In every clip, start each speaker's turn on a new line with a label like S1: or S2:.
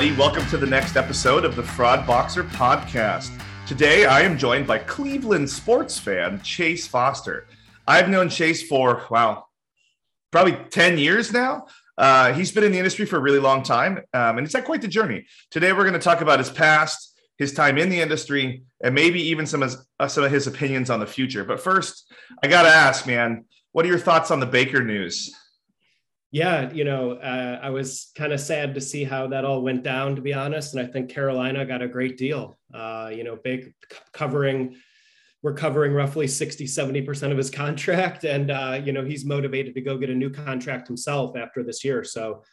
S1: everybody. Welcome to the next episode of the Fraud Boxer podcast. Today, I am joined by Cleveland sports fan Chase Foster. I've known Chase for, wow, probably 10 years now. Uh, he's been in the industry for a really long time, um, and it's had quite the journey. Today, we're going to talk about his past, his time in the industry, and maybe even some of, uh, some of his opinions on the future. But first, I got to ask, man, what are your thoughts on the Baker news?
S2: Yeah, you know, uh, I was kind of sad to see how that all went down, to be honest. And I think Carolina got a great deal. Uh, you know, big covering, we're covering roughly 60, 70% of his contract. And, uh, you know, he's motivated to go get a new contract himself after this year. So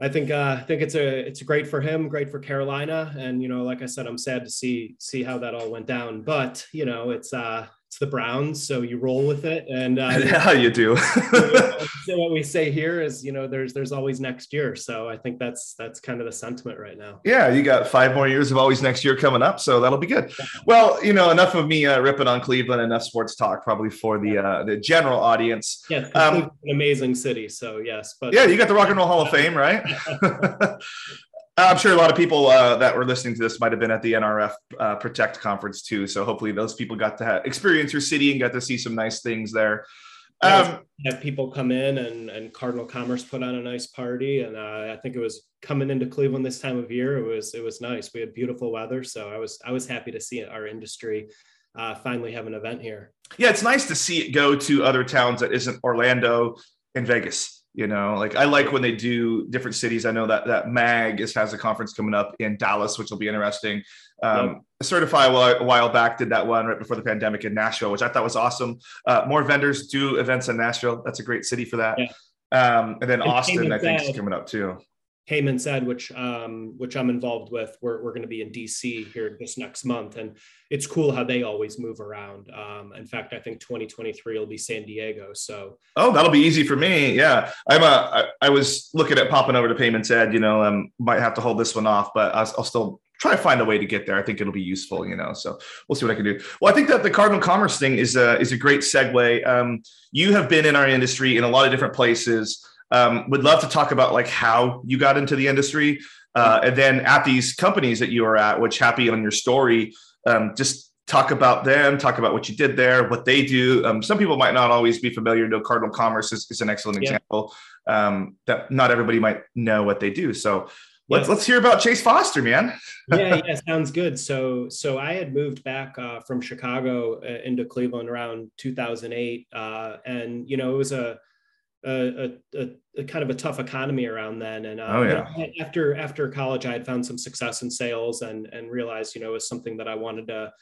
S2: I think, uh, I think it's a, it's great for him, great for Carolina. And, you know, like I said, I'm sad to see, see how that all went down, but, you know, it's, uh, it's the Browns, so you roll with it. And uh,
S1: yeah, you do.
S2: so what we say here is, you know, there's there's always next year. So I think that's that's kind of the sentiment right now.
S1: Yeah, you got five more years of always next year coming up, so that'll be good. Well, you know, enough of me uh, ripping on Cleveland, enough sports talk probably for the uh, the general audience.
S2: Yeah, um, an amazing city. So yes,
S1: but yeah, you got the Rock and Roll Hall of Fame, right? I'm sure a lot of people uh, that were listening to this might have been at the NRF uh, Protect conference too. So hopefully those people got to have, experience your city and got to see some nice things there.
S2: Um, have people come in and, and Cardinal Commerce put on a nice party, and uh, I think it was coming into Cleveland this time of year. It was it was nice. We had beautiful weather, so I was I was happy to see our industry uh, finally have an event here.
S1: Yeah, it's nice to see it go to other towns that isn't Orlando and Vegas you know like i like when they do different cities. I know that that mag is, has a conference coming up in dallas which will be interesting. Um, yep. certify a while, a while, back did that one right before the pandemic in nashville which i thought was awesome. Uh, more vendors do events in nashville. That's a great city for that. Yeah. um, and then austin i think is coming up too
S2: Payments Ed, which um, which I'm involved with, we're, we're going to be in DC here this next month, and it's cool how they always move around. Um, in fact, I think 2023 will be San Diego. So
S1: oh, that'll be easy for me. Yeah, I'm a. I, I was looking at popping over to Payments Ed. You know, um, might have to hold this one off, but I'll, I'll still try to find a way to get there. I think it'll be useful, you know. So we'll see what I can do. Well, I think that the Cardinal Commerce thing is a is a great segue. Um, you have been in our industry in a lot of different places. Um, would love to talk about like how you got into the industry, uh, and then at these companies that you are at, which happy on your story, um, just talk about them, talk about what you did there, what they do. Um, some people might not always be familiar. No, Cardinal Commerce is, is an excellent yeah. example um, that not everybody might know what they do. So let's let's hear about Chase Foster, man.
S2: yeah, yeah, sounds good. So so I had moved back uh, from Chicago uh, into Cleveland around 2008, uh, and you know it was a a, a, a, kind of a tough economy around then. And uh, oh, yeah. After after college, I had found some success in sales and and realized you know it was something that I wanted to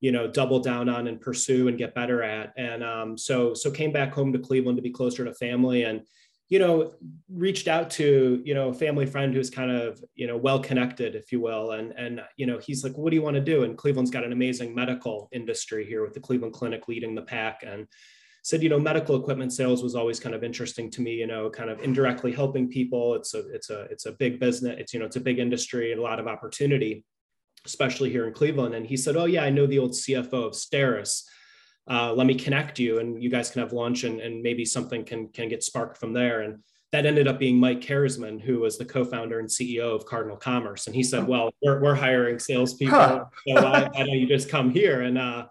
S2: you know double down on and pursue and get better at. And um, so so came back home to Cleveland to be closer to family and you know reached out to you know a family friend who's kind of you know well connected if you will and and you know he's like what do you want to do and cleveland's got an amazing medical industry here with the cleveland clinic leading the pack and said, you know, medical equipment sales was always kind of interesting to me, you know, kind of indirectly helping people. It's a, it's a, it's a big business. It's, you know, it's a big industry and a lot of opportunity, especially here in Cleveland. And he said, oh yeah, I know the old CFO of Steris. Uh, let me connect you and you guys can have lunch and, and maybe something can, can get sparked from there. And that ended up being Mike Keresman, who was the co-founder and CEO of Cardinal Commerce. And he said, well, we're, we're hiring salespeople. Huh. So why, why, don't you just come here? And, uh,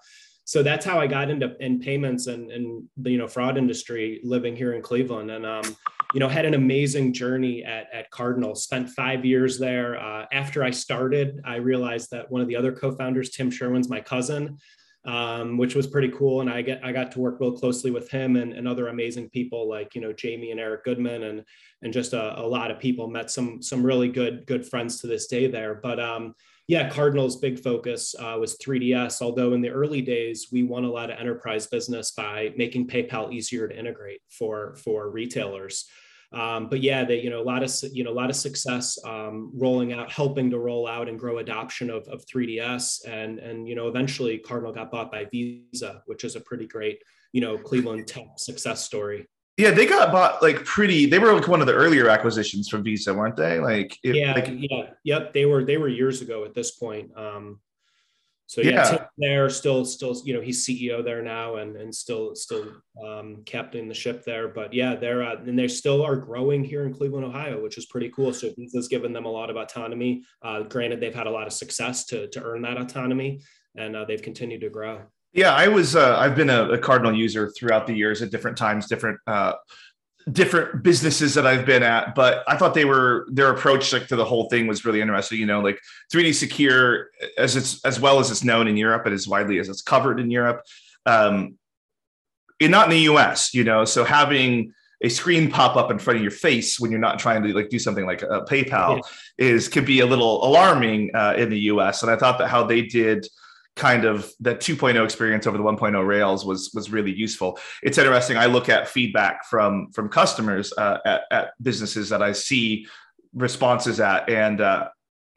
S2: so that's how I got into in payments and, and the you know fraud industry living here in Cleveland. And um, you know had an amazing journey at, at Cardinal. Spent five years there. Uh, after I started I realized that one of the other co-founders Tim Sherwin's my cousin um, which was pretty cool. And I get I got to work real closely with him and, and other amazing people like you know Jamie and Eric Goodman and and just a, a lot of people. Met some some really good good friends to this day there. But um, yeah, Cardinal's big focus uh, was 3DS. Although in the early days, we won a lot of enterprise business by making PayPal easier to integrate for for retailers. Um, but yeah, they, you know, a lot of, you know, a lot of success um, rolling out, helping to roll out and grow adoption of, of 3DS. And, and, you know, eventually Cardinal got bought by Visa, which is a pretty great, you know, Cleveland tech success story.
S1: Yeah, they got bought like pretty. They were like one of the earlier acquisitions from Visa, weren't they? Like,
S2: it, yeah,
S1: like,
S2: yeah, yep. They were they were years ago at this point. Um, So yeah, yeah. there still, still, you know, he's CEO there now, and and still, still um, captaining the ship there. But yeah, they're uh, and they still are growing here in Cleveland, Ohio, which is pretty cool. So has given them a lot of autonomy. Uh, granted, they've had a lot of success to to earn that autonomy, and uh, they've continued to grow.
S1: Yeah, I was. Uh, I've been a, a, Cardinal user throughout the years at different times, different uh, different businesses that I've been at, but I thought they were their approach like to the whole thing was really interesting. You know, like 3D Secure, as it's as well as it's known in Europe and as widely as it's covered in Europe, um, and not in the US. You know, so having a screen pop up in front of your face when you're not trying to like do something like a PayPal yeah. is can be a little alarming uh, in the US. And I thought that how they did kind of that 2.0 experience over the 1.0 rails was was really useful. It's interesting i look at feedback from from customers uh, at, at, businesses that i see responses at and uh,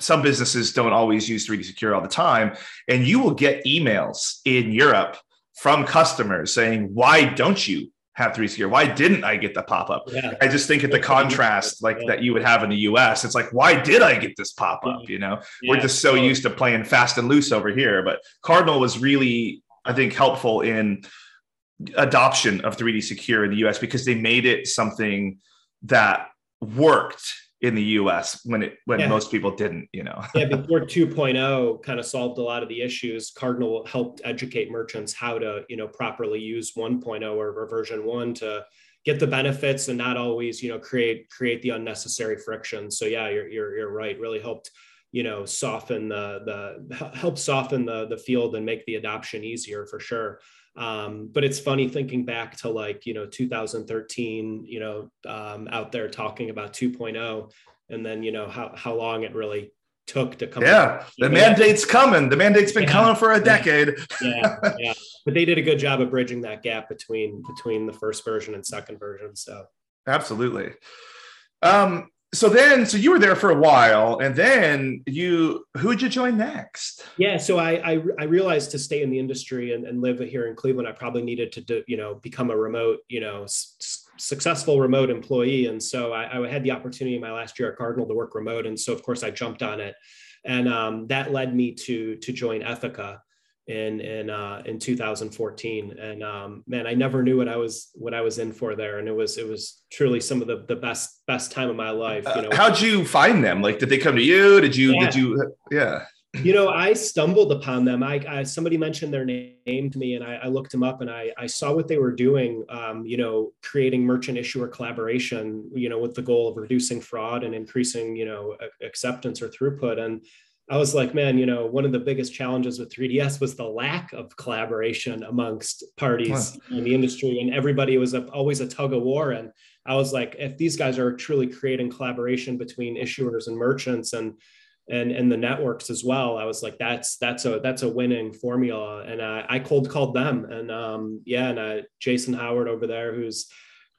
S1: some businesses don't always use 3d secure all the time and you will get emails in europe from customers saying why don't you have three secure. Why didn't I get the pop up? Yeah. I just think at the contrast like yeah. that you would have in the US, it's like, why did I get this pop up? You know, yeah. we're just so used to playing fast and loose over here. But Cardinal was really, I think, helpful in adoption of 3D secure in the US because they made it something that worked in the US when it when yeah. most people didn't, you know.
S2: yeah, before 2.0 kind of solved a lot of the issues, Cardinal helped educate merchants how to, you know, properly use 1.0 or, or version 1 to get the benefits and not always, you know, create create the unnecessary friction. So yeah, you're you're, you're right. Really helped you know soften the the help soften the the field and make the adoption easier for sure um, but it's funny thinking back to like, you know, 2013, you know, um, out there talking about 2.0 and then, you know, how, how long it really took to come.
S1: Yeah. The mandate's coming. The mandate's been yeah. coming for a decade.
S2: yeah. Yeah. But they did a good job of bridging that gap between, between the first version and second version. So
S1: absolutely. Um, so then so you were there for a while and then you who would you join next?
S2: Yeah so i i, I realized to stay in the industry and, and, live here in cleveland i probably needed to do, you know become a remote you know s- successful remote employee. And so I, I, had the opportunity in my last year at cardinal to work remote. And so of course i jumped on it. And um, that led me to to join ethoca in in uh, in 2014 and um, man i never knew what i was what i was in for there. And it was it was truly some of the the best best time of my life
S1: you know. uh, how'd you find them? Like did they come to you? Did you yeah. did you yeah.
S2: You know i stumbled upon them. I, I, somebody mentioned their name to me and i, I looked them up and I, I saw what they were doing um, you know creating merchant issuer collaboration you know with the goal of reducing fraud and increasing you know acceptance or throughput. And I was like, man, you know, one of the biggest challenges with 3DS was the lack of collaboration amongst parties in the industry, and everybody was a, always a tug of war. And I was like, if these guys are truly creating collaboration between issuers and merchants and and and the networks as well, I was like, that's that's a that's a winning formula. And I, I cold called them, and um, yeah, and uh, Jason Howard over there, who's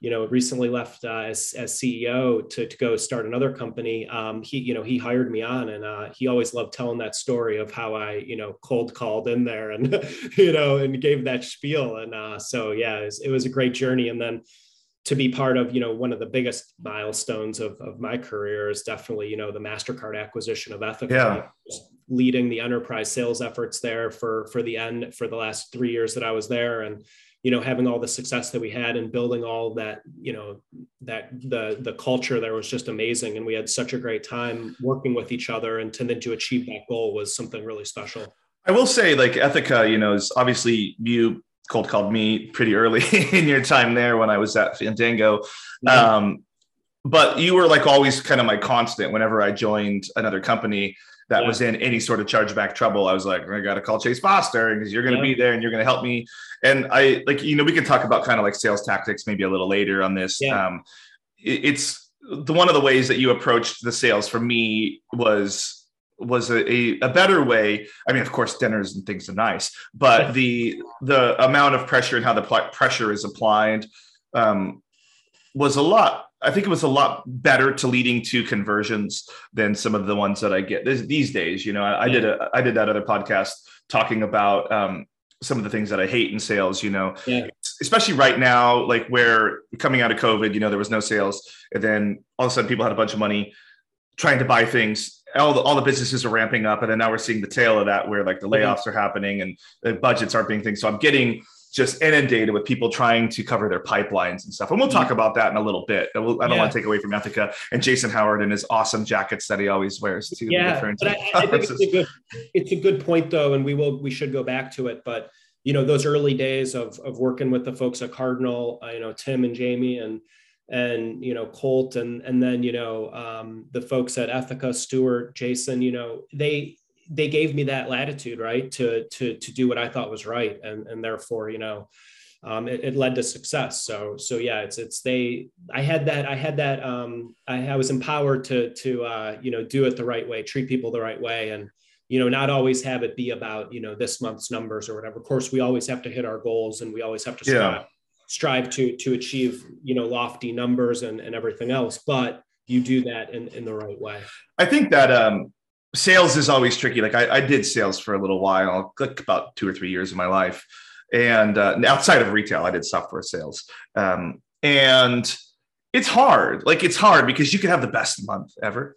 S2: you know recently left uh, as, as ceo to, to go start another company um, he you know he hired me on and uh, he always loved telling that story of how i you know cold called in there and you know and gave that spiel. And uh, so yeah it was, it was, a great journey. And then to be part of you know one of the biggest milestones of, of my career is definitely you know the mastercard acquisition of ethoca.
S1: Yeah.
S2: leading the enterprise sales efforts there for for the end for the last three years that i was there. And you know having all the success that we had and building all that you know that the the culture there was just amazing. And we had such a great time working with each other. And to then to achieve that goal was something really special.
S1: I will say like ethoca you know is obviously you cold called me pretty early in your time there when i was at fandango. Yeah. um, but you were like always kind of my constant whenever i joined another company that yeah. was in any sort of chargeback trouble, I was like, I got to call Chase Foster because you're going to yeah. be there and you're going to help me. And I like, you know, we can talk about kind of like sales tactics maybe a little later on this. Yeah. Um, it, it's the one of the ways that you approached the sales for me was was a, a, a, better way. I mean, of course, dinners and things are nice, but the the amount of pressure and how the pl- pressure is applied um, was a lot I think it was a lot better to leading to conversions than some of the ones that I get these days. You know, I, I did a I did that other podcast talking about um, some of the things that I hate in sales. You know, yeah. especially right now, like where coming out of COVID, you know, there was no sales, and then all of a sudden people had a bunch of money trying to buy things. All the, all the businesses are ramping up, and then now we're seeing the tail of that, where like the layoffs mm-hmm. are happening and the budgets aren't being things. So I'm getting just inundated with people trying to cover their pipelines and stuff. And we'll talk about that in a little bit. I don't yeah. want to take away from Ethoca and Jason Howard and his awesome jackets that he always wears too.
S2: Yeah, but I, I, think it's a good it's a good point though, and we will we should go back to it. But you know, those early days of of working with the folks at Cardinal, uh, you know, Tim and Jamie and and you know Colt and and then you know um, the folks at Ethoca, Stewart, Jason, you know, they they gave me that latitude, right, to to to do what I thought was right, and and therefore, you know, um, it, it, led to success. So so yeah, it's it's they. I had that. I had that. Um, I, I was empowered to to uh, you know do it the right way, treat people the right way, and you know not always have it be about you know this month's numbers or whatever. Of course, we always have to hit our goals, and we always have to strive, yeah. strive to to achieve you know lofty numbers and and everything else, but you do that in, in the right way.
S1: I think that um, sales is always tricky. Like I, I, did sales for a little while, like about two or three years of my life. And uh, outside of retail, I did software sales. Um, and it's hard. Like it's hard because you can have the best month ever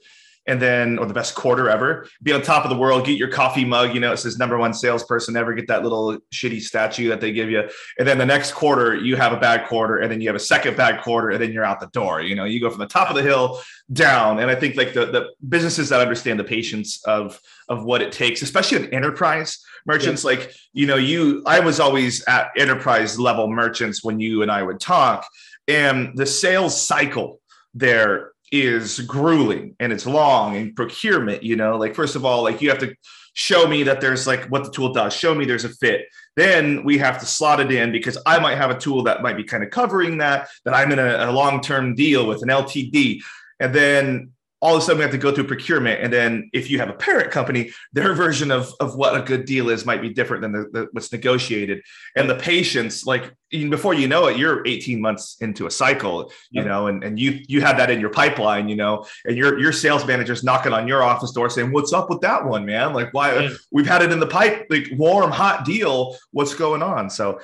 S1: and then or the best quarter ever be on top of the world get your coffee mug you know it says number one salesperson ever get that little shitty statue that they give you. And then the next quarter you have a bad quarter and then you have a second bad quarter and then you're out the door you know you go from the top of the hill down. And i think like the, the businesses that understand the patience of of what it takes especially an enterprise merchants yeah. like you know you i was always at enterprise level merchants when you and i would talk. And the sales cycle there is grueling and it's long and procurement you know like first of all like you have to show me that there's like what the tool does. Show me there's a fit. Then we have to slot it in because i might have a tool that might be kind of covering that that i'm in a, a long-term deal with an ltd and then all of a sudden we have to go through procurement. And then if you have a parent company their version of, of what a good deal is might be different than the, the, what's negotiated. And the patience like before you know it you're 18 months into a cycle you know and, and you you have that in your pipeline you know and your your sales manager's knocking on your office door saying what's up with that one man? Like why yeah. we've had it in the pipe like warm hot deal. What's going on? So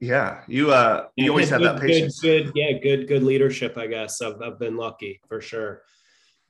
S1: yeah you uh you always have that patience
S2: good, good yeah good good leadership i guess i've, I've been lucky for sure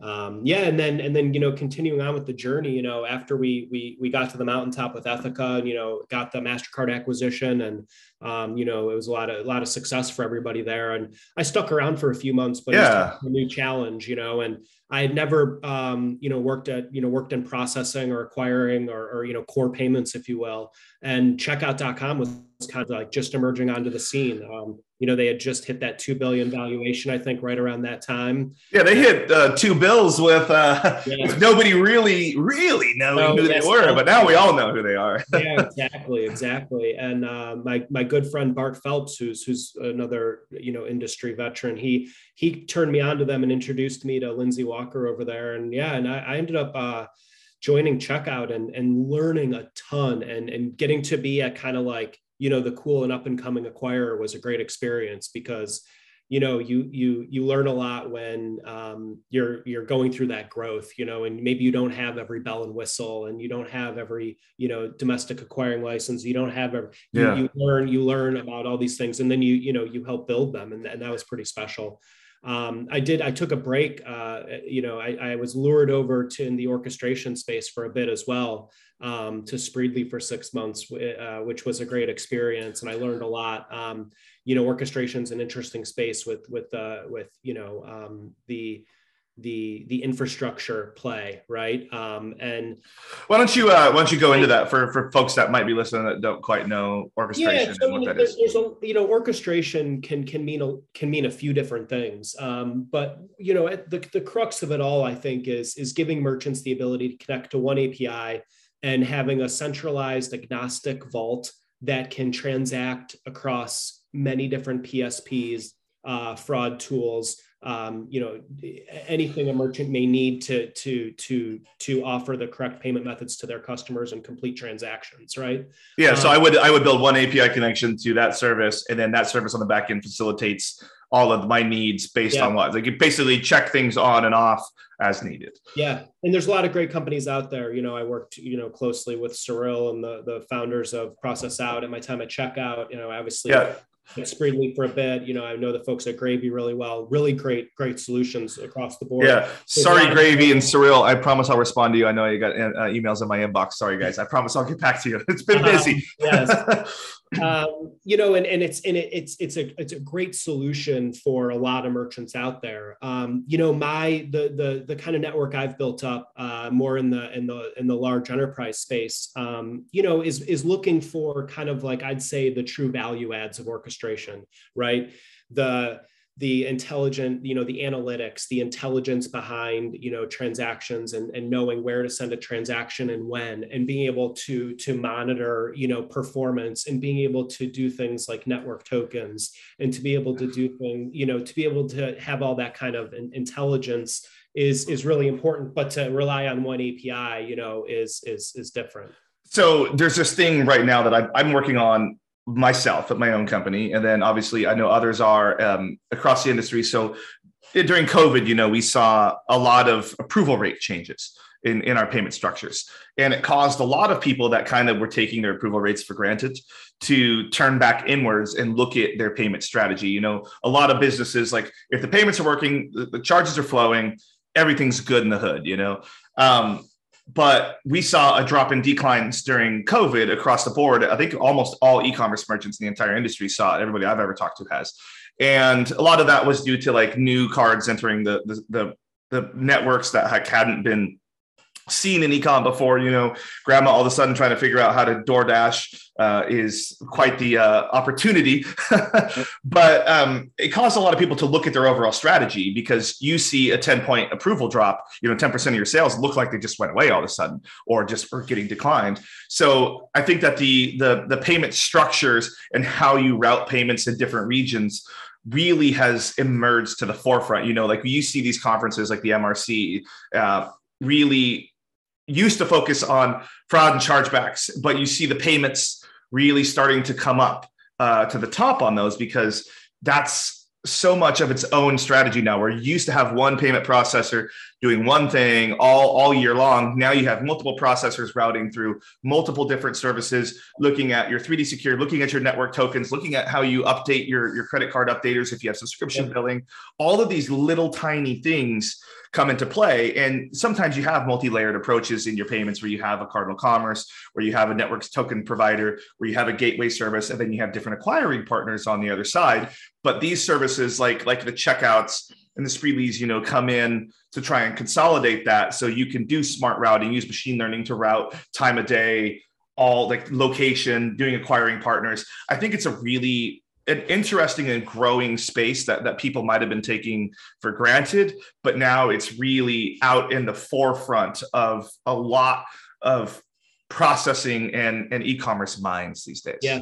S2: um, yeah, and then and then you know continuing on with the journey, you know, after we we we got to the mountaintop with Ethoca, and you know got the Mastercard acquisition, and um, you know it was a lot of a lot of success for everybody there. And I stuck around for a few months, but yeah, a new challenge, you know, and I had never um, you know worked at you know worked in processing or acquiring or, or you know core payments, if you will. And Checkout.com was kind of like just emerging onto the scene. Um, you know, they had just hit that two billion valuation, I think, right around that time.
S1: Yeah, they hit uh, two bills with, uh, yeah. with nobody really, really knowing no, who they were, but now we all know who they are.
S2: yeah, exactly, exactly. And uh, my my good friend Bart Phelps, who's who's another you know industry veteran, he he turned me on to them and introduced me to Lindsay Walker over there, and yeah, and I, I ended up uh, joining Checkout and and learning a ton and and getting to be at kind of like you know the cool and up and coming acquirer was a great experience because you know you you you learn a lot when um, you're you're going through that growth you know and maybe you don't have every bell and whistle and you don't have every you know domestic acquiring license you don't have every yeah. you, you learn you learn about all these things and then you you know you help build them and, and that was pretty special um, I did. I took a break. Uh, you know, I, I, was lured over to in the orchestration space for a bit as well um, to Spreedly for six months, uh, which was a great experience, and I learned a lot. Um, you know, orchestration is an interesting space with with uh, with you know um, the the the infrastructure play right? Um, and
S1: why don't you uh, why don't you go into that for for folks that might be listening that don't quite know orchestration yeah, so and what that is.
S2: a, you know orchestration can can mean a can mean a few different things. Um, but you know the, the crux of it all i think is is giving merchants the ability to connect to one api and having a centralized agnostic vault that can transact across many different psps uh, fraud tools um, you know anything a merchant may need to to to to offer the correct payment methods to their customers and complete transactions right?
S1: Yeah um, so i would i would build one api connection to that service and then that service on the back end facilitates all of my needs based yeah. on what like you basically check things on and off as needed.
S2: Yeah and there's a lot of great companies out there. You know i worked you know closely with cyril and the the founders of ProcessOut at my time at checkout you know obviously
S1: yeah
S2: at Spreedly for a bit. You know, I know the folks at Gravy really well. Really great, great solutions across the board.
S1: Yeah. Sorry, Gravy and Surreal. I promise I'll respond to you. I know you got uh, emails in my inbox. Sorry, guys. I promise I'll get back to you. It's been busy. Um, yes.
S2: um, you know, and, and it's and it, it's it's a it's a great solution for a lot of merchants out there. Um, you know, my the the the kind of network I've built up uh, more in the in the in the large enterprise space, um, you know, is is looking for kind of like I'd say the true value adds of orchestration, right? The the intelligent you know the analytics the intelligence behind you know transactions and, and knowing where to send a transaction and when and being able to to monitor you know performance and being able to do things like network tokens and to be able to do things you know to be able to have all that kind of intelligence is is really important but to rely on one api you know is is is different.
S1: So there's this thing right now that I'm, I'm working on myself at my own company, and then obviously I know others are um, across the industry. So during COVID, you know, we saw a lot of approval rate changes in, in our payment structures. And it caused a lot of people that kind of were taking their approval rates for granted to turn back inwards and look at their payment strategy. You know, a lot of businesses, like if the payments are working, the, the charges are flowing, everything's good in the hood, you know. Um, but we saw a drop in declines during COVID across the board. I think almost all e-commerce merchants in the entire industry saw it. Everybody I've ever talked to has, and a lot of that was due to like new cards entering the the the, the networks that hadn't been seen in econ before. You know, grandma all of a sudden trying to figure out how to DoorDash uh, is quite the uh, opportunity. but um, it caused a lot of people to look at their overall strategy because you see a 10 point approval drop, you know, 10% of your sales look like they just went away all of a sudden or just are getting declined. So I think that the, the, the payment structures and how you route payments in different regions really has emerged to the forefront. You know, like you see these conferences like the MRC uh, really used to focus on fraud and chargebacks, but you see the payments really starting to come up uh, to the top on those because that's so much of its own strategy now. We're used to have one payment processor doing one thing all, all year long. Now you have multiple processors routing through multiple different services, looking at your 3D secure, looking at your network tokens, looking at how you update your, your credit card updaters if you have subscription yeah. billing. All of these little tiny things come into play. And sometimes you have multi-layered approaches in your payments where you have a Cardinal Commerce, where you have a network token provider, where you have a gateway service, and then you have different acquiring partners on the other side. But these services like, like the checkouts and the Spreedlys, you know, come in to try and consolidate that so you can do smart routing, use machine learning to route time of day, all like location, doing acquiring partners. I think it's a really an interesting and growing space that, that people might have been taking for granted, but now it's really out in the forefront of a lot of processing and, and e-commerce minds these days.
S2: Yeah.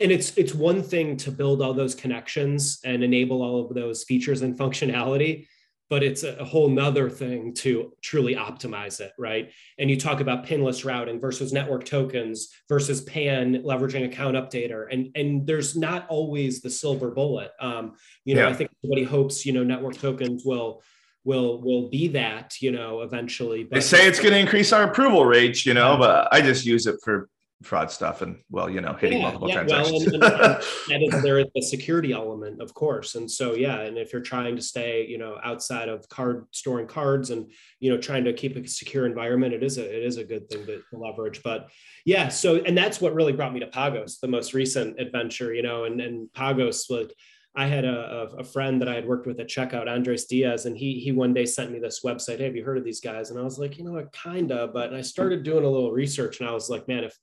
S2: And it's it's one thing to build all those connections and enable all of those features and functionality but it's a whole nother thing to truly optimize it, right? And you talk about pinless routing versus network tokens versus PAN leveraging account updater, and and there's not always the silver bullet. Um, you know, yeah. I think everybody hopes you know network tokens will will will be that you know eventually.
S1: But they say it's going to increase our approval rates, you know, but I just use it for fraud stuff and well you know hitting yeah, multiple yeah, transactions well, and, and, and
S2: that is there is the security element of course and so yeah and if you're trying to stay you know outside of card storing cards and you know trying to keep a secure environment it is a it is a good thing to, to leverage but yeah so and that's what really brought me to pagos the most recent adventure you know and and pagos like I had a, a, friend that I had worked with at checkout, Andres Diaz, and he he one day sent me this website. Hey, have you heard of these guys? And I was like, you know what, kinda. But I started doing a little research, and I was like, man, if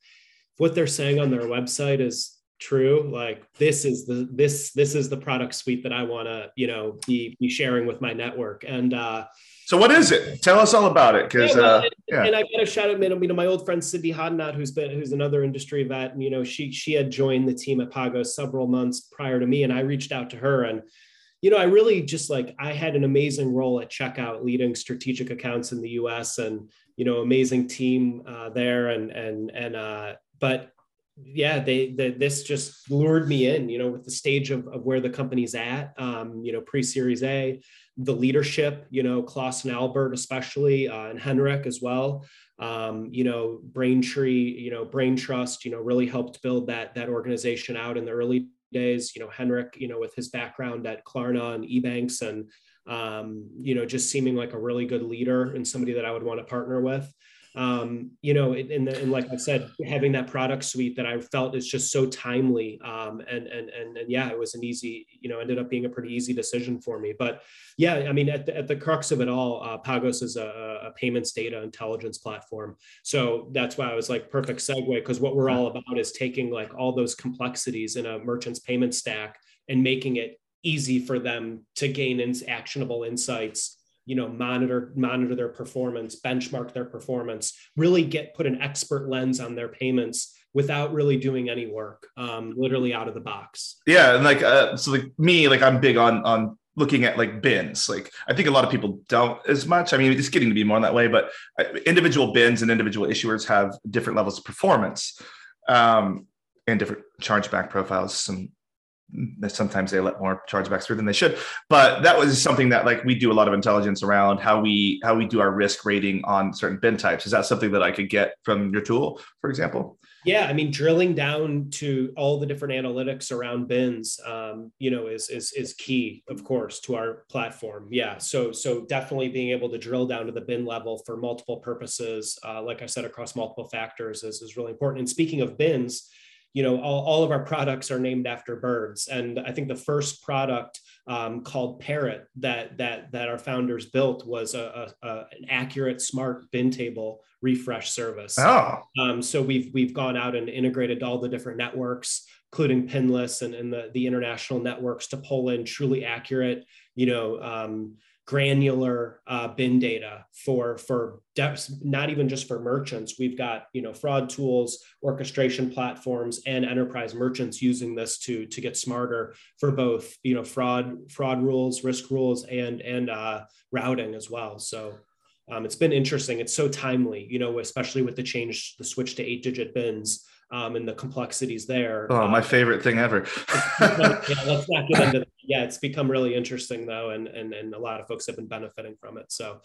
S2: what they're saying on their website is true like this is the this this is the product suite that i want to you know be be sharing with my network. And uh
S1: so what is it? Tell us all about it because yeah, uh,
S2: and, yeah. and i got a shout out you know my old friend cindy hodnott who's been who's another industry vet and you know she she had joined the team at pago several months prior to me and i reached out to her. And you know i really just like i had an amazing role at checkout leading strategic accounts in the us and you know amazing team uh, there and and and uh but yeah, they, they, this just lured me in, you know, with the stage of, of where the company's at, um, you know, pre-series A, the leadership, you know, Klaus and Albert, especially, uh, and Henrik as well. Um, you know, Braintree, you know, Brain Trust, you know, really helped build that, that organization out in the early days. You know, Henrik, you know, with his background at Klarna and EBANX and um, you know, just seeming like a really good leader and somebody that I would want to partner with um, you know, and, and like I said, having that product suite that I felt is just so timely. Um, and, and, and, and yeah, it was an easy, you know, ended up being a pretty easy decision for me. But yeah, I mean, at the, at the crux of it all, uh, Pagos is a, a payments data intelligence platform. So that's why I was like, perfect segue, because what we're all about is taking like all those complexities in a merchant's payment stack and making it easy for them to gain in actionable insights you know monitor monitor their performance benchmark their performance really get put an expert lens on their payments without really doing any work um, literally out of the box.
S1: Yeah and like uh, so like me like i'm big on on looking at like bins. Like i think a lot of people don't as much. I mean it's getting to be more in that way but uh, individual bins and individual issuers have different levels of performance um, and different chargeback profiles some sometimes they let more chargebacks through than they should. But that was something that like we do a lot of intelligence around how we how we do our risk rating on certain bin types. Is that something that i could get from your tool for example?
S2: Yeah i mean drilling down to all the different analytics around bins um, you know is, is is key of course to our platform. Yeah so so definitely being able to drill down to the bin level for multiple purposes uh, like i said across multiple factors is, is really important. And speaking of bins you know, all, all of our products are named after birds. And I think the first product um, called Parrot that that that our founders built was a, a, a, an accurate, smart bin table refresh service.
S1: Oh,
S2: um, so we've we've gone out and integrated all the different networks, including Pinless and, and the the international networks, to pull in truly accurate, you know. Um, granular uh, bin data for for depths, not even just for merchants. We've got you know fraud tools, orchestration platforms, and enterprise merchants using this to to get smarter for both you know fraud fraud rules, risk rules, and and uh, routing as well. So. Um, it's been interesting. It's so timely, you know, especially with the change, the switch to eight digit bins um, and the complexities there.
S1: Oh, my um, favorite thing ever.
S2: yeah, let's not get into that. Yeah, it's become really interesting though, and and and a lot of folks have been benefiting from it. So.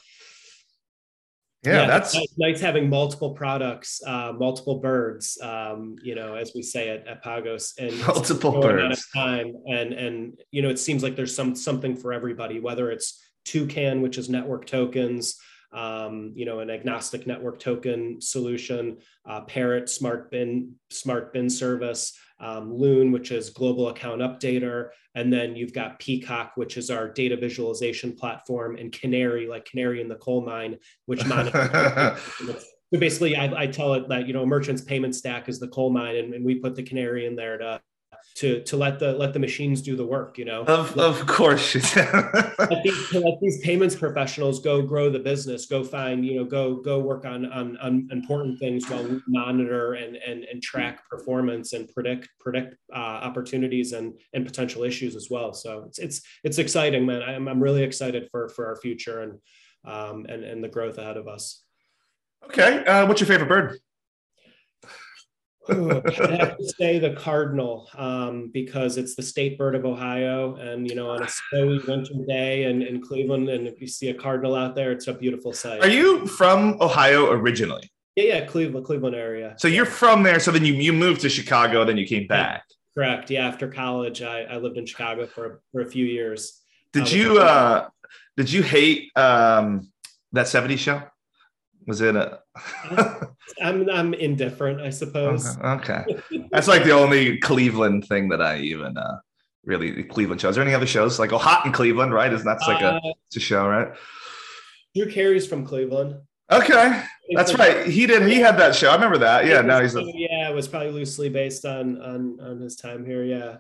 S1: Yeah, yeah that's
S2: nice, nice, having multiple products, uh, multiple birds. Um, you know, as we say at, at Pagos, and
S1: multiple birds.
S2: time, and and you know, it seems like there's some something for everybody. Whether it's Toucan, which is network tokens, um, you know, an agnostic network token solution, uh, Parrot Smart Bin Smart Bin Service, um, Loon, which is global account updater, and then you've got Peacock, which is our data visualization platform, and Canary, like Canary in the coal mine, which monitors. basically, I, I, tell it that you know, merchant's payment stack is the coal mine, and, and we put the Canary in there to to to let the let the machines do the work you know?
S1: Of, of course
S2: let, these, let these payments professionals go grow the business go find you know go go work on on, on important things while we monitor and and, and track performance and predict predict uh, opportunities and and potential issues as well. So it's it's it's exciting man. I'm, I'm really excited for for our future and um and and the growth ahead of us.
S1: Okay uh, what's your favorite bird
S2: I have to say the cardinal um, because it's the state bird of Ohio, and you know, on a snowy winter day in, in Cleveland, and if you see a cardinal out there, it's a beautiful sight.
S1: Are you from Ohio originally?
S2: Yeah, yeah, Cleveland, Cleveland area.
S1: So you're from there. So then you you moved to Chicago, then you came back. Yeah,
S2: correct. Yeah, after college, I, I lived in Chicago for for a few years.
S1: Did uh, you uh, did you hate um, that '70s show? Was it a?
S2: I'm I'm indifferent, I suppose.
S1: Okay, okay. that's like the only Cleveland thing that I even uh really Cleveland shows. There any other shows like Oh Hot in Cleveland? Right? Isn't that like a uh, it's a show, right?
S2: Drew Carey's from Cleveland.
S1: Okay, that's right. He did. He had that show. I remember that. Yeah. Now he's. A,
S2: yeah, it was probably loosely based on on on his time here. Yeah.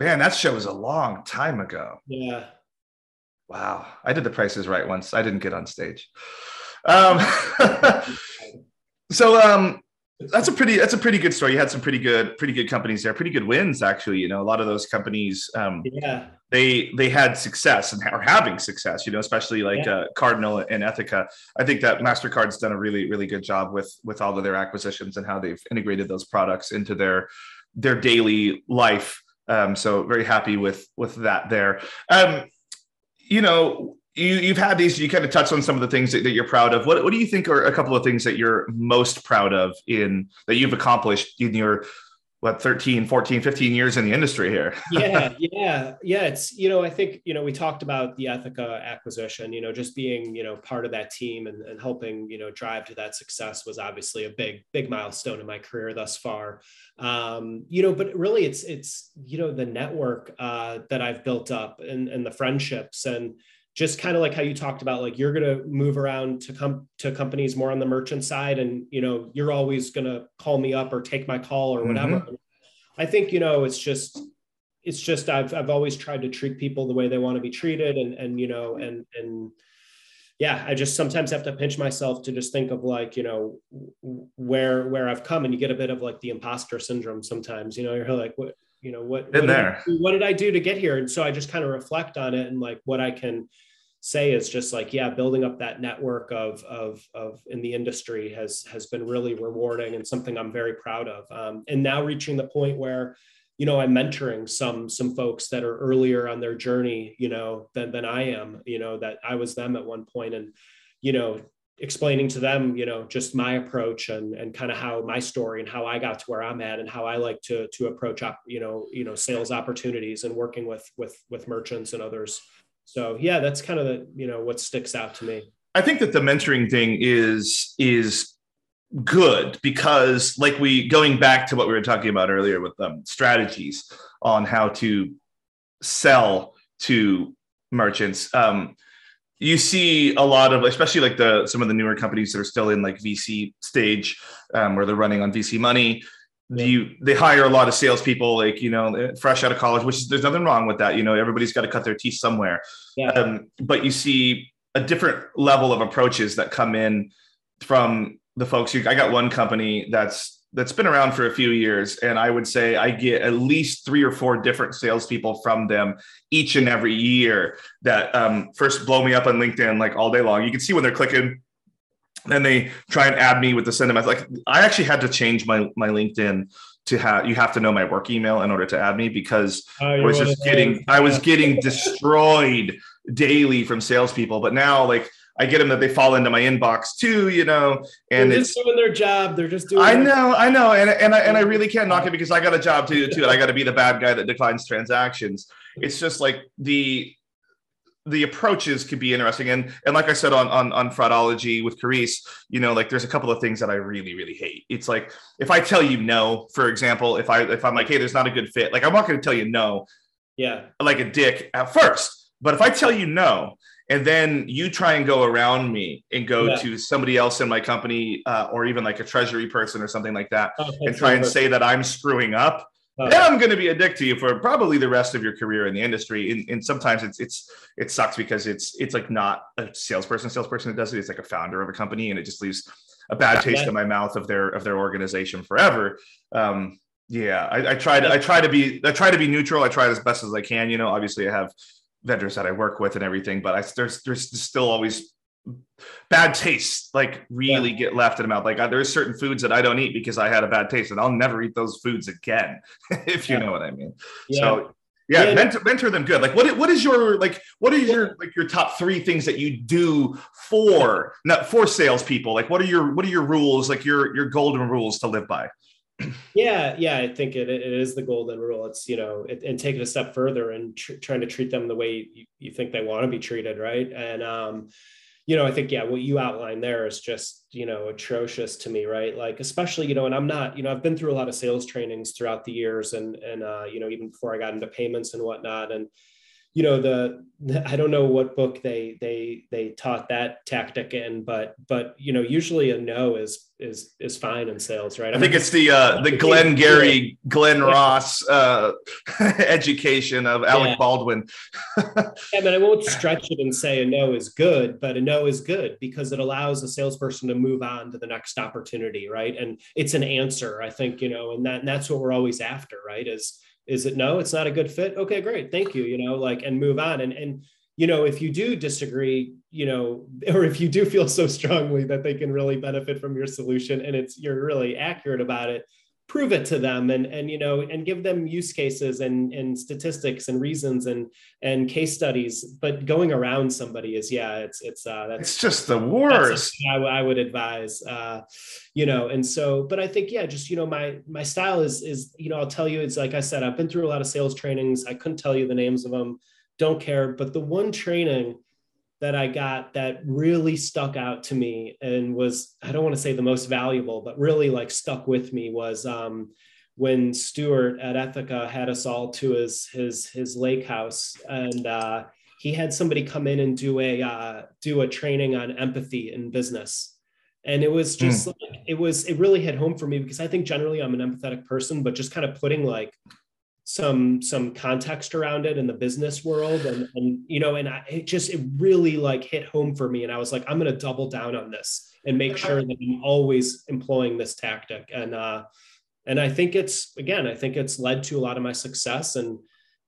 S1: Man, that show was a long time ago.
S2: Yeah.
S1: Wow, I did the Prices Right once. I didn't get on stage. Um, so um, that's a pretty that's a pretty good story. You had some pretty good pretty good companies there, pretty good wins actually. You know, a lot of those companies, um,
S2: yeah,
S1: they they had success and are having success. You know, especially like yeah. uh, Cardinal and Ethoca. I think that Mastercard's done a really really good job with with all of their acquisitions and how they've integrated those products into their their daily life. Um, so very happy with with that there. Um, you know, you, you've had these, you kind of touched on some of the things that, that, you're proud of. What, what do you think are a couple of things that you're most proud of in that you've accomplished in your what 13 14 15 years in the industry here?
S2: Yeah yeah yeah. It's you know i think you know we talked about the ethoca acquisition you know just being you know part of that team and, and helping you know drive to that success was obviously a big big milestone in my career thus far. Um, you know but really it's it's you know the network uh, that i've built up and, and the friendships and just kind of like how you talked about like you're going to move around to come to companies more on the merchant side and you know you're always going to call me up or take my call or whatever mm-hmm. i think you know it's just it's just I've, I've always tried to treat people the way they want to be treated and and you know and and yeah i just sometimes have to pinch myself to just think of like you know where where i've come and you get a bit of like the imposter syndrome sometimes you know you're like what you know what
S1: what
S2: there. Did, what did i do to get here? And so i just kind of reflect on it and like what i can say is just like yeah building up that network of of of in the industry has has been really rewarding and something i'm very proud of. Um, and now reaching the point where you know i'm mentoring some some folks that are earlier on their journey you know than than i am you know that i was them at one point. And you know explaining to them you know just my approach and and kind of how my story and how i got to where i'm at and how i like to to approach up you know you know sales opportunities and working with with with merchants and others so yeah, that's kind of the you know what sticks out to me.
S1: I think that the mentoring thing is is good because like we going back to what we were talking about earlier with um, strategies on how to sell to merchants um, you see a lot of especially like the some of the newer companies that are still in like vc stage um, where they're running on vc money. Do you they hire a lot of salespeople like you know fresh out of college which is there's nothing wrong with that you know everybody's got to cut their teeth somewhere. Yeah. um, but you see a different level of approaches that come in from the folks who i got one company that's that's been around for a few years and i would say i get at least three or four different salespeople from them each and every year that um, first blow me up on linkedin like all day long you can see when they're clicking then they try and add me with the sentiment. Like I actually had to change my my LinkedIn to have you have to know my work email in order to add me because oh, I was just getting I was getting destroyed daily from salespeople. But now like I get them that they fall into my inbox too, you know, and
S2: they're just doing their job. They're just doing.
S1: I know, I know, and and I and I really can't knock it because I got a job to do too, and I got to be the bad guy that declines transactions. It's just like the the approaches could be interesting. And and like I said on on on fraudology with Karisse, you know, like there's a couple of things that I really really hate. It's like if I tell you no, for example, if I if I'm like, hey, there's not a good fit, like I'm not going to tell you no,
S2: yeah,
S1: like a dick at first. But if I tell you no, and then you try and go around me and go yeah. to somebody else in my company, uh, or even like a treasury person or something like that, oh, and try and say that I'm screwing up uh, then I'm going to be a dick to you for probably the rest of your career in the industry. And, and, sometimes it's it's it sucks because it's it's like not a salesperson salesperson that does it. It's like a founder of a company, and it just leaves a bad taste in my mouth of their of their organization forever. Um, yeah, I, I try to I try to be I try to be neutral. I try as best as I can. You know, obviously I have vendors that I work with and everything, but I, there's there's still always bad taste like really yeah. get left in the mouth. Like there's certain foods that I don't eat because I had a bad taste, and I'll never eat those foods again, if you yeah. know what I mean. Yeah. So yeah, yeah. Mentor, mentor, them good. Like what what is your like what are your like your top three things that you do for not for salespeople? Like what are your what are your rules? Like your your golden rules to live by?
S2: Yeah yeah i think it, it is the golden rule it's you know it, and take it a step further and tr- trying to treat them the way you, you think they want to be treated right and um you know, I think, yeah, what you outlined there is just, you know, atrocious to me, right? Like, especially, you know, and I'm not, you know, I've been through a lot of sales trainings throughout the years and, and, uh, you know, even before I got into payments and whatnot. And, you know the, the, i don't know what book they they they taught that tactic in but but you know usually a no is is is fine in sales right?
S1: I, I think it's the uh the glenn gary glenn ross uh education of alec yeah. baldwin.
S2: Yeah but i won't stretch it and say a no is good but a no is good because it allows a salesperson to move on to the next opportunity right? And it's an answer i think you know and that and that's what we're always after right is is it no it's not a good fit? Okay great. Thank you you know like and move on. And and you know if you do disagree you know or if you do feel so strongly that they can really benefit from your solution and it's you're really accurate about it prove it to them and and you know and give them use cases and and statistics and reasons and and case studies. But going around somebody is yeah it's it's uh
S1: that's it's just the worst.
S2: I, I would advise uh you know and so but i think yeah just you know my my style is is you know i'll tell you it's like i said i've been through a lot of sales trainings. I couldn't tell you the names of them don't care. But the one training that I got that really stuck out to me and was, I don't want to say the most valuable, but really like stuck with me was um, when Stuart at Ethoca had us all to his, his, his lake house and uh, he had somebody come in and do a, uh, do a training on empathy in business. And it was just mm. like, it was, it really hit home for me because I think generally I'm an empathetic person, but just kind of putting like some some context around it in the business world. And and you know and I, it just it really like hit home for me. And i was like i'm going to double down on this and make sure that i'm always employing this tactic. And uh and i think it's again i think it's led to a lot of my success. And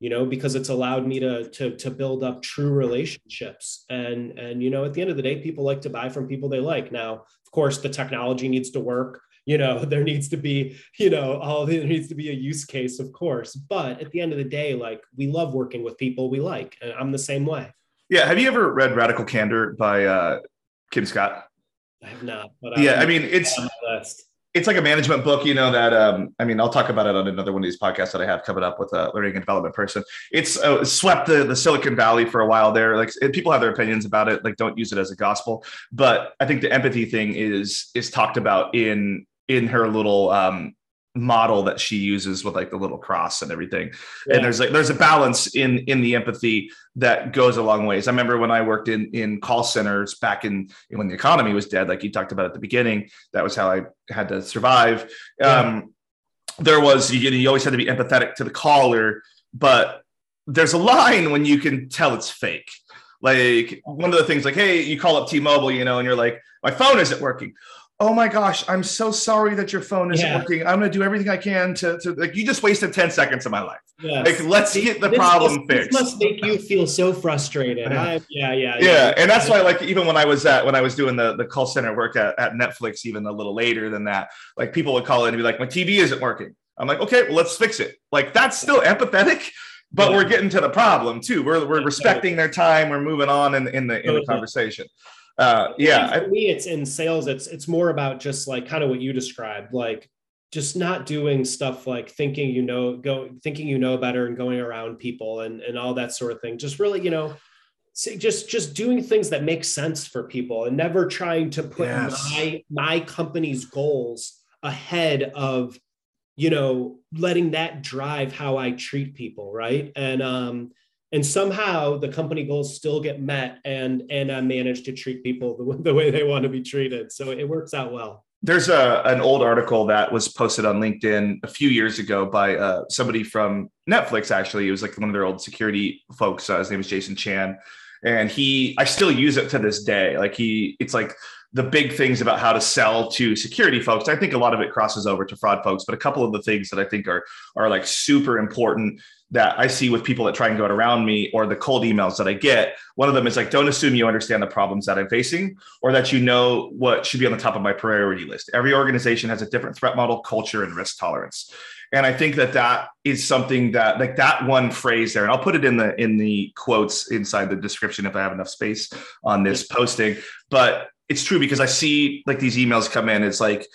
S2: you know because it's allowed me to to to build up true relationships. And and you know at the end of the day people like to buy from people they like. Now of course the technology needs to work you know there needs to be you know all there needs to be a use case of course but at the end of the day like we love working with people we like and i'm the same way
S1: yeah have you ever read radical candor by uh kim scott
S2: i have not
S1: but yeah i mean it's it's like a management book, you know, that, um, I mean, I'll talk about it on another one of these podcasts that I have coming up with a learning and development person. It's uh, swept the, the Silicon Valley for a while there. Like people have their opinions about it. Like don't use it as a gospel, but I think the empathy thing is, is talked about in in her little um, model that she uses with like the little cross and everything. Yeah. and there's like there's a balance in in the empathy that goes a long ways. I remember when i worked in in call centers back in when the economy was dead like you talked about at the beginning that was how i had to survive. Yeah. um there was you, you always had to be empathetic to the caller but there's a line when you can tell it's fake. Like one of the things like hey you call up t-mobile you know and you're like my phone isn't working oh my gosh, I'm so sorry that your phone isn't yeah. working. I'm going to do everything I can to, to like, you just wasted 10 seconds of my life. Yes. Like, let's get the this problem
S2: must,
S1: fixed.
S2: This must make you feel so frustrated. I, yeah,
S1: yeah, yeah, yeah. And that's why, like, even when I was at, when I was doing the, the call center work at, at Netflix, even a little later than that, like people would call in and be like, my TV isn't working. I'm like, okay, well, let's fix it. Like, that's still empathetic but yeah. we're getting to the problem too. We're, we're respecting their time. We're moving on in, in the in the conversation uh, yeah.
S2: for me, it's in sales. It's it's more about just like kind of what you described, like just not doing stuff like thinking you know go thinking you know better and going around people and and all that sort of thing. Just really, you know, just just doing things that make sense for people and never trying to put yes. my my company's goals ahead of you know letting that drive how i treat people right and um and somehow the company goals still get met and and I manage to treat people the, the way they want to be treated. So it works out well.
S1: There's a an old article that was posted on LinkedIn a few years ago by uh, somebody from Netflix. Actually, it was like one of their old security folks. Uh, his name is Jason Chan, and he I still use it to this day. Like he, it's like the big things about how to sell to security folks. I think a lot of it crosses over to fraud folks, but a couple of the things that I think are are like super important that I see with people that try and go around me or the cold emails that I get. One of them is like, don't assume you understand the problems that I'm facing or that you know what should be on the top of my priority list. Every organization has a different threat model, culture, and risk tolerance. And I think that that is something that like that one phrase there, and I'll put it in the in the quotes inside the description if I have enough space on this posting. But it's true because I see like these emails come in. It's like,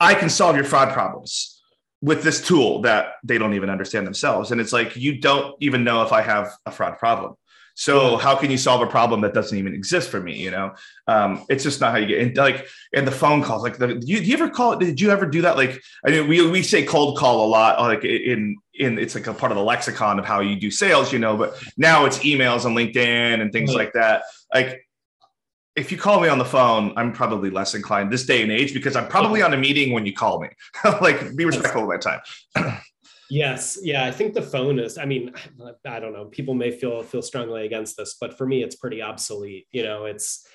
S1: I can solve your fraud problems with this tool that they don't even understand themselves. And it's like, you don't even know if I have a fraud problem. So how can you solve a problem that doesn't even exist for me? You know, um, it's just not how you get and like and the phone calls. Like, the, you, you ever call? Did you ever do that? Like, I mean, we we say cold call a lot. Like in in it's like a part of the lexicon of how you do sales. You know, but now it's emails on LinkedIn and things like that. Like if you call me on the phone, I'm probably less inclined this day and age because I'm probably on a meeting when you call me. like, be respectful of my time.
S2: yes, yeah, I think the phone is. I mean, I don't know. People may feel feel strongly against this, but for me, it's pretty obsolete. You know, it's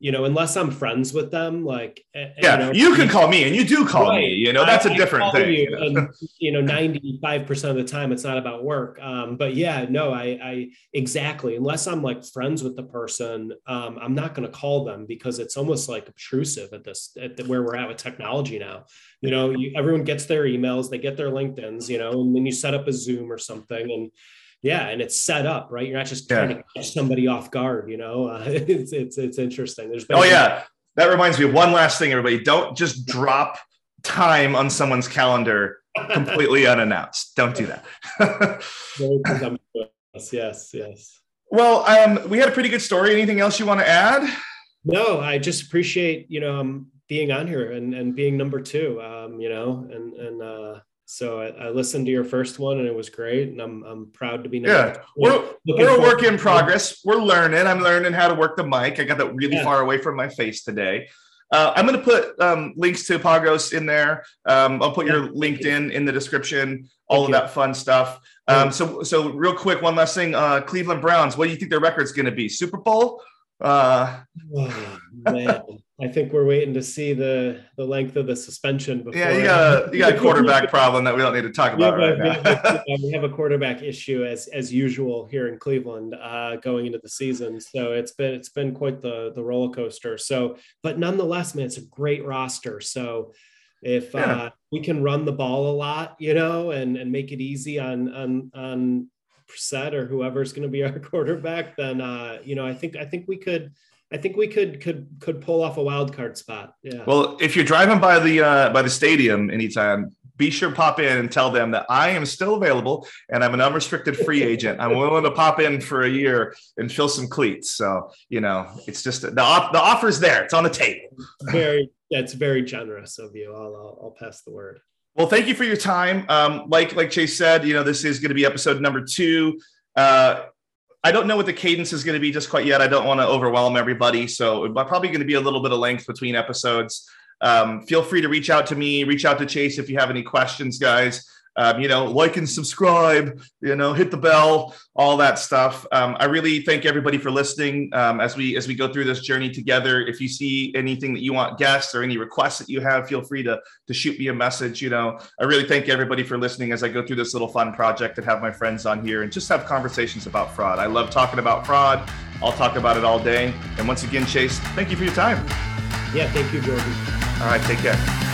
S2: you know, unless I'm friends with them, like
S1: yeah, you, know, you can call me and you do call right. me. You know, that's I, a different thing. You,
S2: and you know, 95 percent of the time, it's not about work. Um, but yeah, no, I, I exactly. Unless I'm like friends with the person, um, I'm not going to call them because it's almost like obtrusive at this at the, where we're at with technology now. You know, you, everyone gets their emails, they get their LinkedIn's, you know, and then you set up a Zoom or something and yeah and it's set up right? You're not just trying to catch somebody off guard you know? Uh, it's it's it's interesting. There's
S1: oh yeah. That reminds me of one last thing everybody. Don't just drop time on someone's calendar completely unannounced. Don't do that.
S2: Yes yes.
S1: Well um, we had a pretty good story. Anything else you want to add?
S2: No i just appreciate you know um, being on here and, and being number two um, you know and and uh so I, I, listened to your first one and it was great, and I'm I'm proud to be.
S1: Yeah, we're we're a work in progress. We're learning. I'm learning how to work the mic. I got that really yeah. far away from my face today. Uh, I'm going to put um, links to Pagos in there. Um, I'll put yeah, your LinkedIn in the description. All thank of you. that fun stuff. Um, so so real quick, one last thing. Uh, Cleveland Browns. What do you think their record's going to be? Super Bowl? Uh,
S2: oh, man. I think we're waiting to see the the length of the suspension.
S1: Before. Yeah, you got a you got a quarterback problem that we don't need to talk about right
S2: now. we, have a, we have a quarterback issue as as usual here in Cleveland uh, going into the season. So it's been it's been quite the the roller coaster. So, but nonetheless, man, it's a great roster. So if yeah. uh, we can run the ball a lot, you know, and and make it easy on on on Brissett or whoever's going to be our quarterback, then uh, you know, I think I think we could I think we could could could pull off a wild card spot. Yeah.
S1: Well, if you're driving by the uh, by the stadium anytime, be sure to pop in and tell them that I am still available and I'm an unrestricted free agent. I'm willing to pop in for a year and fill some cleats. So you know, it's just the the offer's there. It's on the table.
S2: Very, that's very generous of you. I'll I'll, I'll pass the word.
S1: Well, thank you for your time. Um, like like Chase said, you know, this is going to be episode number two. Uh, I don't know what the cadence is going to be just quite yet. I don't want to overwhelm everybody, so it's probably going to be a little bit of length between episodes. Um, feel free to reach out to me, reach out to Chase if you have any questions, guys um, you know, like and subscribe, you know, hit the bell, all that stuff. Um, I really thank everybody for listening um, as we as we go through this journey together. If you see anything that you want guests or any requests that you have, feel free to to shoot me a message. You know, I really thank everybody for listening as I go through this little fun project and have my friends on here and just have conversations about fraud. I love talking about fraud. I'll talk about it all day. And once again, Chase, thank you for your time.
S2: Yeah, thank you, Jordan.
S1: All right, take care.